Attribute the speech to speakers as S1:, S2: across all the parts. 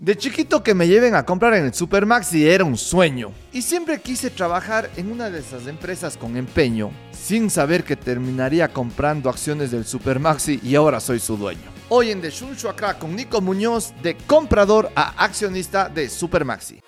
S1: De chiquito que me lleven a comprar en el Supermaxi era un sueño. Y siempre quise trabajar en una de esas empresas con empeño, sin saber que terminaría comprando acciones del Supermaxi y ahora soy su dueño. Hoy en The acá con Nico Muñoz, de comprador a accionista de Supermaxi.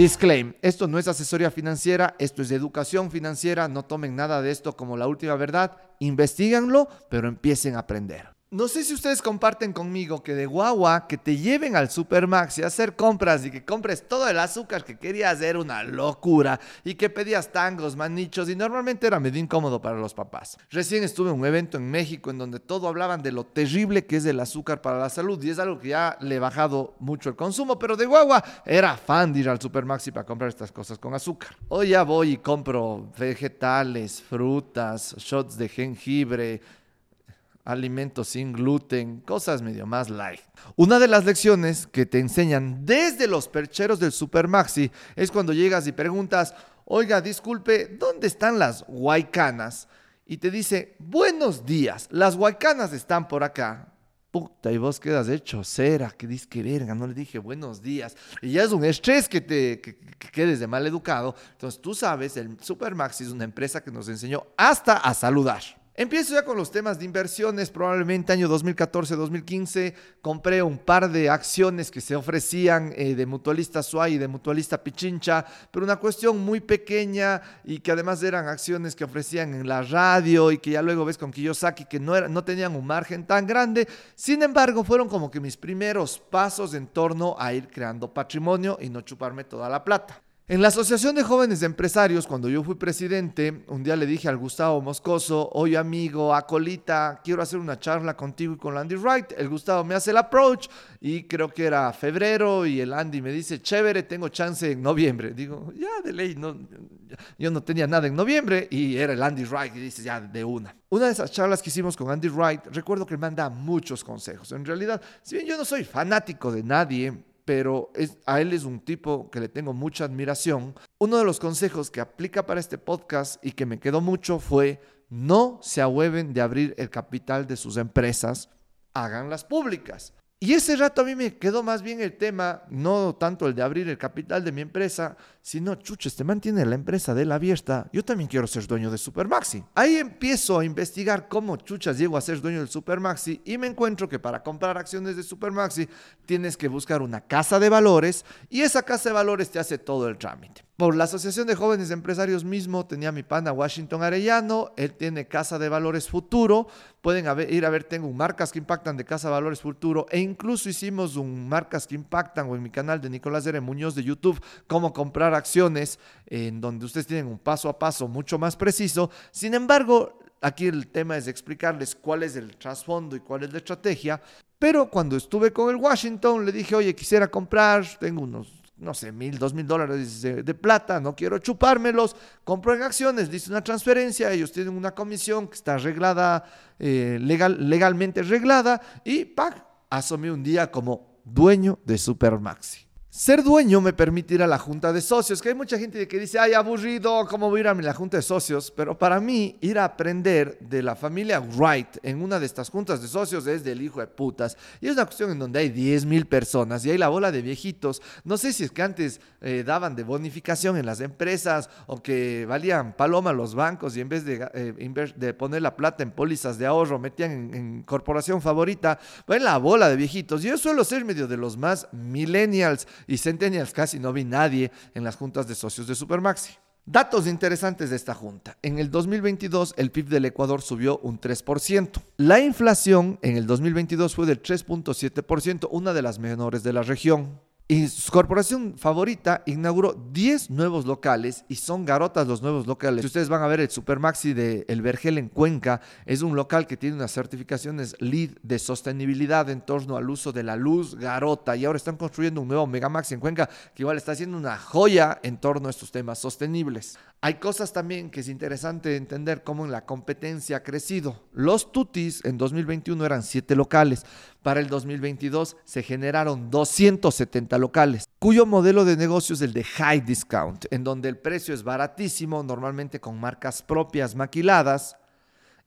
S1: Disclaim, esto no es asesoría financiera, esto es educación financiera, no tomen nada de esto como la última verdad, investiguenlo, pero empiecen a aprender. No sé si ustedes comparten conmigo que de guagua que te lleven al Supermaxi a hacer compras y que compres todo el azúcar que querías era una locura y que pedías tangos, manichos y normalmente era medio incómodo para los papás. Recién estuve en un evento en México en donde todo hablaban de lo terrible que es el azúcar para la salud y es algo que ya le he bajado mucho el consumo, pero de guagua era fan de ir al Supermaxi para comprar estas cosas con azúcar. Hoy ya voy y compro vegetales, frutas, shots de jengibre, alimentos sin gluten, cosas medio más light. Una de las lecciones que te enseñan desde los percheros del Supermaxi es cuando llegas y preguntas, oiga, disculpe, ¿dónde están las guaycanas? Y te dice, buenos días, las guaycanas están por acá. Puta, y vos quedas hecho cera, que dices que verga, no le dije buenos días. Y ya es un estrés que te que quedes de mal educado. Entonces tú sabes, el Supermaxi es una empresa que nos enseñó hasta a saludar. Empiezo ya con los temas de inversiones. Probablemente año 2014-2015 compré un par de acciones que se ofrecían eh, de Mutualista Suay y de Mutualista Pichincha, pero una cuestión muy pequeña y que además eran acciones que ofrecían en la radio y que ya luego ves con Kiyosaki que no, no tenían un margen tan grande. Sin embargo, fueron como que mis primeros pasos en torno a ir creando patrimonio y no chuparme toda la plata. En la Asociación de Jóvenes Empresarios, cuando yo fui presidente, un día le dije al Gustavo Moscoso, oye amigo, Acolita, quiero hacer una charla contigo y con Andy Wright. El Gustavo me hace el approach y creo que era febrero y el Andy me dice, chévere, tengo chance en noviembre. Digo, ya de ley, no, yo no tenía nada en noviembre y era el Andy Wright y dice, ya de una. Una de esas charlas que hicimos con Andy Wright, recuerdo que me manda muchos consejos. En realidad, si bien yo no soy fanático de nadie, pero a él es un tipo que le tengo mucha admiración. Uno de los consejos que aplica para este podcast y que me quedó mucho fue no se ahueven de abrir el capital de sus empresas, háganlas públicas. Y ese rato a mí me quedó más bien el tema, no tanto el de abrir el capital de mi empresa, sino, chucha, este mantiene la empresa de la abierta, yo también quiero ser dueño de Supermaxi. Ahí empiezo a investigar cómo chuchas llego a ser dueño del Supermaxi y me encuentro que para comprar acciones de Supermaxi tienes que buscar una casa de valores y esa casa de valores te hace todo el trámite. Por la Asociación de Jóvenes Empresarios mismo tenía mi pana Washington Arellano, él tiene Casa de Valores Futuro, pueden ir a ver, tengo marcas que impactan de Casa de Valores Futuro e incluso hicimos un marcas que impactan en mi canal de Nicolás Dere Muñoz de YouTube, cómo comprar acciones, en donde ustedes tienen un paso a paso mucho más preciso. Sin embargo, aquí el tema es explicarles cuál es el trasfondo y cuál es la estrategia. Pero cuando estuve con el Washington, le dije, oye, quisiera comprar, tengo unos no sé, mil, dos mil dólares de, plata, no quiero chupármelos, compro en acciones, dice una transferencia, ellos tienen una comisión que está arreglada, eh, legal, legalmente arreglada, y ¡pac! asumí un día como dueño de Supermaxi. Ser dueño me permite ir a la junta de socios, que hay mucha gente que dice, ay, aburrido, ¿cómo voy a ir a la junta de socios? Pero para mí, ir a aprender de la familia Wright en una de estas juntas de socios es del hijo de putas. Y es una cuestión en donde hay 10 mil personas y hay la bola de viejitos. No sé si es que antes eh, daban de bonificación en las empresas o que valían paloma los bancos y en vez de, eh, poner la plata en pólizas de ahorro, metían en, corporación favorita. Va en la bola de viejitos. Yo suelo ser medio de los más millennials y Centennials casi no vi nadie en las juntas de socios de Supermaxi. Datos interesantes de esta junta. En el 2022 el PIB del Ecuador subió un 3%. La inflación en el 2022 fue del 3.7%, una de las menores de la región. Y su corporación favorita inauguró 10 nuevos locales y son garotas los nuevos locales. Si ustedes van a ver el Supermaxi de El Vergel en Cuenca, es un local que tiene unas certificaciones LEED de sostenibilidad en torno al uso de la luz garota. Y ahora están construyendo un nuevo Megamaxi en Cuenca que igual está haciendo una joya en torno a estos temas sostenibles. Hay cosas también que es interesante entender cómo en la competencia ha crecido. Los tutis en 2021 eran 7 locales. Para el 2022 se generaron 270 locales, cuyo modelo de negocio es el de high discount, en donde el precio es baratísimo, normalmente con marcas propias maquiladas,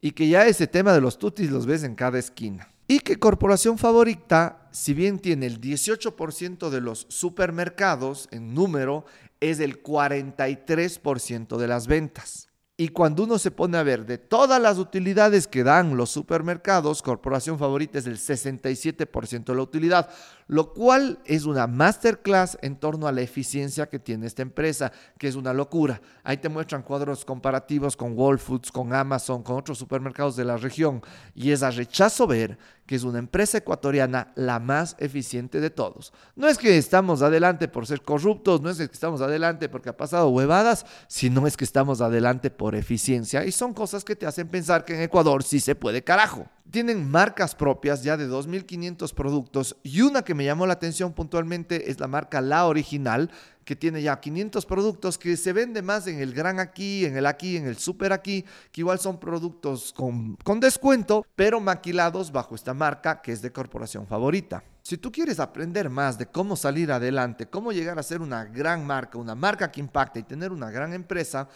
S1: y que ya ese tema de los tutis los ves en cada esquina. Y que Corporación Favorita, si bien tiene el 18% de los supermercados en número, es el 43% de las ventas. Y cuando uno se pone a ver de todas las utilidades que dan los supermercados, Corporación Favorita es el 67% de la utilidad, lo cual es una masterclass en torno a la eficiencia que tiene esta empresa, que es una locura. Ahí te muestran cuadros comparativos con Whole Foods, con Amazon, con otros supermercados de la región. Y es a rechazo ver que es una empresa ecuatoriana la más eficiente de todos. No es que estamos adelante por ser corruptos, no es que estamos adelante porque ha pasado huevadas, sino es que estamos adelante por eficiencia y son cosas que te hacen pensar que en Ecuador sí se puede carajo. Tienen marcas propias ya de 2.500 productos y una que me llamó la atención puntualmente es la marca La Original, que tiene ya 500 productos que se vende más en el Gran Aquí, en el Aquí, en el Super Aquí, que igual son productos con, descuento, pero maquilados bajo esta marca que es de corporación favorita. Si tú quieres aprender más de cómo salir adelante, cómo llegar a ser una gran marca, una marca que impacta y tener una gran empresa,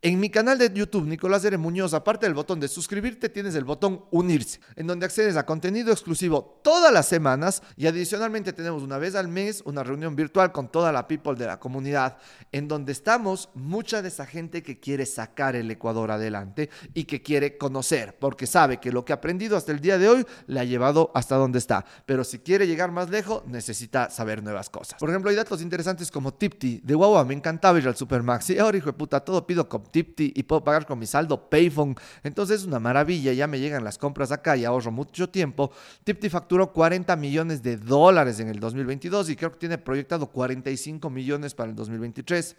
S1: en mi canal de YouTube, Nicolás R. Muñoz, aparte del botón de suscribirte, tienes el botón unirse, en donde accedes a contenido exclusivo todas las semanas y adicionalmente tenemos una vez al mes una reunión virtual con toda la people de la comunidad, en donde estamos mucha de esa gente que quiere sacar el Ecuador adelante y que quiere conocer, porque sabe que lo que ha aprendido hasta el día de hoy le ha llevado hasta donde está. Pero si quiere llegar más lejos, necesita saber nuevas cosas. Por ejemplo, hay datos interesantes como Tipti, de guau, me encantaba ir al Supermax y ahora, hijo de puta, todo pido con Tipti y puedo pagar con mi saldo Payphone. Entonces es una maravilla, ya me llegan las compras acá y ahorro mucho tiempo. Tipti facturó 40 millones de dólares en el 2022 y creo que tiene proyectado 45 millones para el 2023.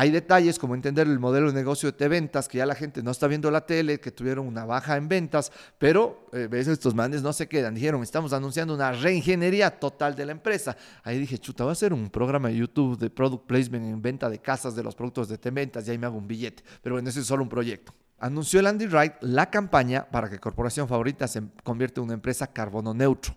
S1: Hay detalles como entender el modelo de negocio de ventas, que ya la gente no está viendo la tele, que tuvieron una baja en ventas, pero eh, ves, estos manes no se quedan. Dijeron, estamos anunciando una reingeniería total de la empresa. Ahí dije, chuta, va a ser un programa de YouTube de product placement en venta de casas de los productos de Teventas y ahí me hago un billete. Pero bueno, ese es solo un proyecto. Anunció el Andy Wright la campaña para que Corporación Favorita se convierta en una empresa carbono neutro.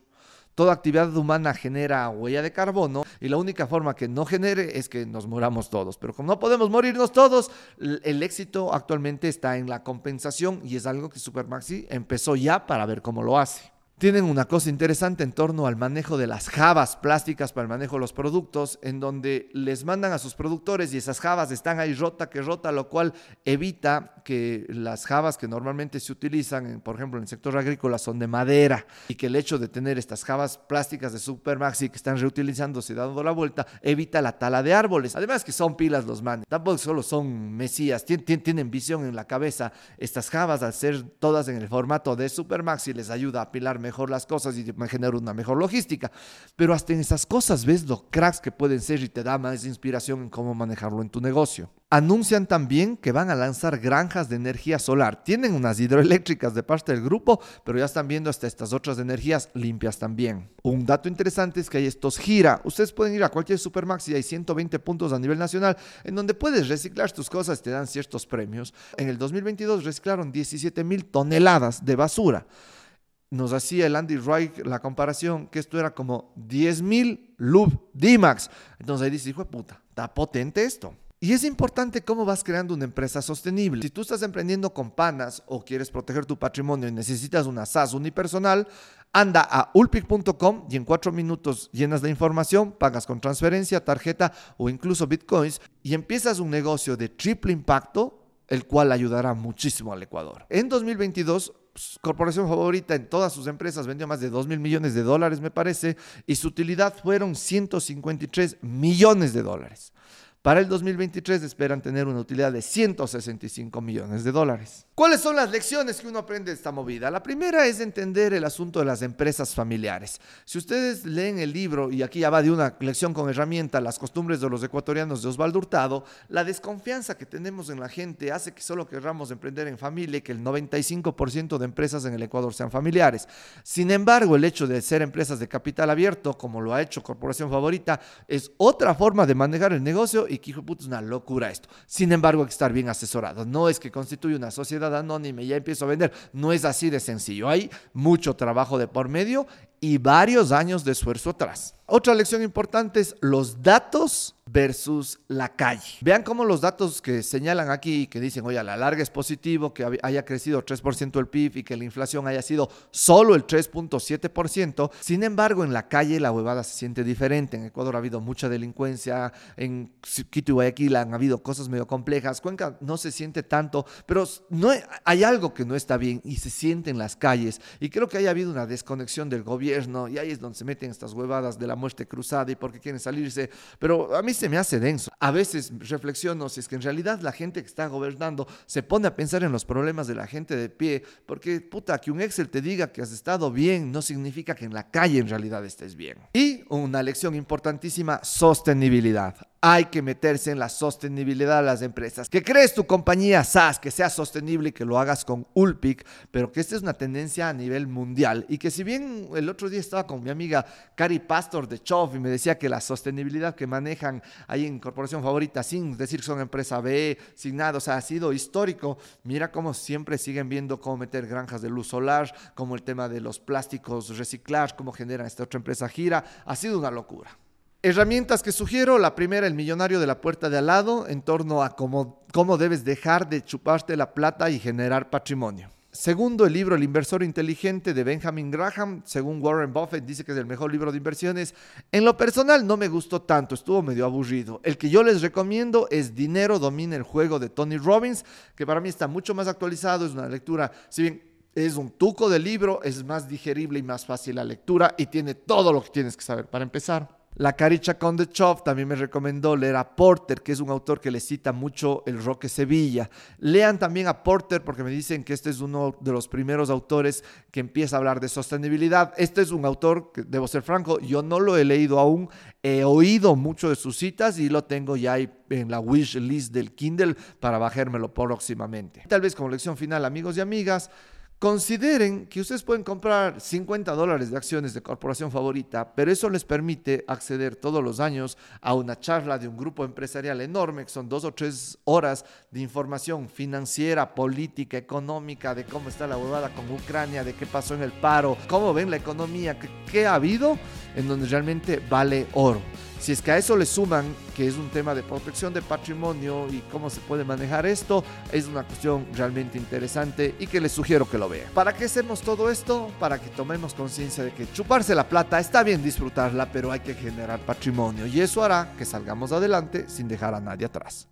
S1: Toda actividad humana genera huella de carbono y la única forma que no genere es que nos moramos todos. Pero como no podemos morirnos todos, el éxito actualmente está en la compensación y es algo que Supermaxi empezó ya para ver cómo lo hace tienen una cosa interesante en torno al manejo de las jabas plásticas para el manejo de los productos, en donde les mandan a sus productores y esas jabas están ahí rota que rota, lo cual evita que las jabas que normalmente se utilizan, por ejemplo, en el sector agrícola son de madera y que el hecho de tener estas jabas plásticas de Supermaxi que están reutilizándose dando la vuelta evita la tala de árboles. Además que son pilas los manes, tampoco solo son mesías, tienen, visión en la cabeza. Estas jabas al ser todas en el formato de Supermaxi les ayuda a pilar mejor mejor las cosas y generar una mejor logística. Pero hasta en esas cosas ves lo cracks que pueden ser y te da más inspiración en cómo manejarlo en tu negocio. Anuncian también que van a lanzar granjas de energía solar. Tienen unas hidroeléctricas de parte del grupo, pero ya están viendo hasta estas otras energías limpias también. Un dato interesante es que hay estos gira. Ustedes pueden ir a cualquier Supermax y hay 120 puntos a nivel nacional en donde puedes reciclar tus cosas y te dan ciertos premios. En el 2022 reciclaron 17 mil toneladas de basura nos hacía el Andy Wright la comparación que esto era como 10.000 Lube D-Max. Entonces ahí dice, hijo de puta, está potente esto. Y es importante cómo vas creando una empresa sostenible. Si tú estás emprendiendo con panas o quieres proteger tu patrimonio y necesitas una SaaS unipersonal, anda a ulpic.com y en cuatro minutos llenas de información, pagas con transferencia, tarjeta o incluso bitcoins y empiezas un negocio de triple impacto, el cual ayudará muchísimo al Ecuador. En 2022 pues, corporación favorita en todas sus empresas vendió más de 2 mil millones de dólares, me parece, y su utilidad fueron 153 millones de dólares. Para el 2023 esperan tener una utilidad de 165 millones de dólares. ¿Cuáles son las lecciones que uno aprende de esta movida? La primera es entender el asunto de las empresas familiares. Si ustedes leen el libro, y aquí ya va de una lección con herramienta, Las costumbres de los ecuatorianos de Osvaldo Hurtado, la desconfianza que tenemos en la gente hace que solo querramos emprender en familia y que el 95% de empresas en el Ecuador sean familiares. Sin embargo, el hecho de ser empresas de capital abierto, como lo ha hecho Corporación Favorita, es otra forma de manejar el negocio y que hijo puta es una locura esto. Sin embargo, hay que estar bien asesorado. No es que constituye una sociedad anónima y ya empiezo a vender. No es así de sencillo. Hay mucho trabajo de por medio y varios años de esfuerzo atrás. Otra lección importante es los datos versus la calle. Vean cómo los datos que señalan aquí, que dicen, oye, a la larga es positivo que haya crecido 3% el PIB y que la inflación haya sido solo el 3.7%. Sin embargo, en la calle la huevada se siente diferente. En Ecuador ha habido mucha delincuencia, en Quito y Guayaquil han habido cosas medio complejas. Cuenca no se siente tanto, pero no hay algo que no está bien y se siente en las calles. Y creo que haya habido una desconexión del gobierno y ahí es donde se meten estas huevadas de la muerte cruzada y porque quieren salirse. Pero a mí se me hace denso. A veces reflexiono si es que en realidad la gente que está gobernando se pone a pensar en los problemas de la gente de pie, porque puta, que un Excel te diga que has estado bien no significa que en la calle en realidad estés bien. Y una lección importantísima, sostenibilidad hay que meterse en la sostenibilidad de las empresas. Que crees tu compañía SaaS que sea sostenible y que lo hagas con Ulpic, pero que esta es una tendencia a nivel mundial y que si bien el otro día estaba con mi amiga Cari Pastor de Chof y me decía que la sostenibilidad que manejan ahí en Corporación Favorita, sin decir que son empresa B, sin nada, o sea, ha sido histórico. Mira cómo siempre siguen viendo cómo meter granjas de luz solar, como el tema de los plásticos reciclar, cómo generan esta otra empresa gira, ha sido una locura. Herramientas que sugiero, la primera, el millonario de la puerta de al lado, en torno a cómo, cómo debes dejar de chuparte la plata y generar patrimonio. Segundo, el libro El inversor inteligente de Benjamin Graham, según Warren Buffett, dice que es el mejor libro de inversiones. En lo personal no me gustó tanto, estuvo medio aburrido. El que yo les recomiendo es Dinero domina el juego de Tony Robbins, que para mí está mucho más actualizado, es una lectura, si bien es un tuco de libro, es más digerible y más fácil la lectura y tiene todo lo que tienes que saber para empezar. La Caricha Conde Chov también me recomendó leer a Porter, que es un autor que le cita mucho el Roque Sevilla. Lean también a Porter porque me dicen que este es uno de los primeros autores que empieza a hablar de sostenibilidad. Este es un autor, que debo ser franco, yo no lo he leído aún, he oído mucho de sus citas y lo tengo ya en la wish list del Kindle para bajármelo próximamente. Tal vez como lección final, amigos y amigas, Consideren que ustedes pueden comprar 50 dólares de acciones de corporación favorita, pero eso les permite acceder todos los años a una charla de un grupo empresarial enorme, que son dos o tres horas de información financiera, política, económica, de cómo está la huevada con Ucrania, de qué pasó en el paro, cómo ven la economía, qué, ha habido, en donde realmente vale oro. Si es que a eso le suman que es un tema de protección de patrimonio y cómo se puede manejar esto, es una cuestión realmente interesante y que les sugiero que lo vean. ¿Para qué hacemos todo esto? Para que tomemos conciencia de que chuparse la plata está bien disfrutarla, pero hay que generar patrimonio y eso hará que salgamos adelante sin dejar a nadie atrás.